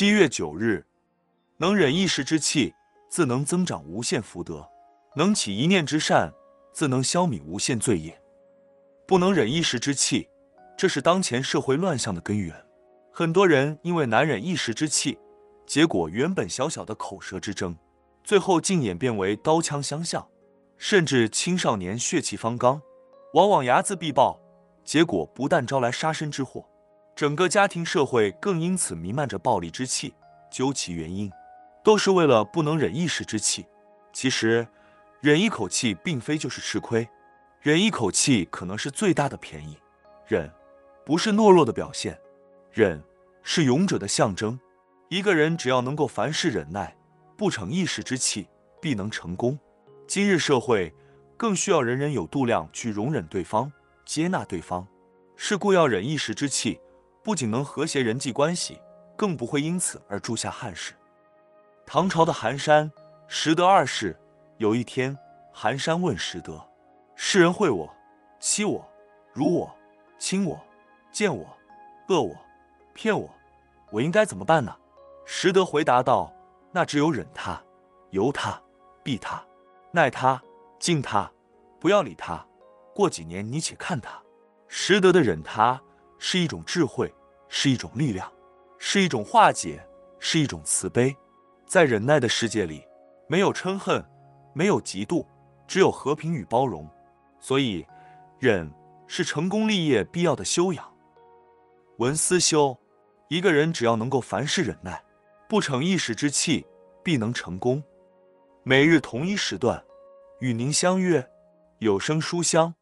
七月九日，能忍一时之气，自能增长无限福德；能起一念之善，自能消弭无限罪业。不能忍一时之气，这是当前社会乱象的根源。很多人因为难忍一时之气，结果原本小小的口舌之争，最后竟演变为刀枪相向，甚至青少年血气方刚，往往睚眦必报，结果不但招来杀身之祸。整个家庭社会更因此弥漫着暴力之气，究其原因，都是为了不能忍一时之气。其实，忍一口气并非就是吃亏，忍一口气可能是最大的便宜。忍，不是懦弱的表现，忍是勇者的象征。一个人只要能够凡事忍耐，不逞一时之气，必能成功。今日社会更需要人人有度量去容忍对方，接纳对方。是故要忍一时之气。不仅能和谐人际关系，更不会因此而铸下憾事。唐朝的寒山，拾得二世，有一天，寒山问实德：“世人会我、欺我、辱我、亲我、贱我、恶我、骗我，我应该怎么办呢？”实德回答道：“那只有忍他、由他、避他、耐他、敬他，不要理他。过几年，你且看他。”实德的忍他。是一种智慧，是一种力量，是一种化解，是一种慈悲。在忍耐的世界里，没有嗔恨，没有嫉妒，只有和平与包容。所以，忍是成功立业必要的修养。文思修，一个人只要能够凡事忍耐，不逞一时之气，必能成功。每日同一时段，与您相约有声书香。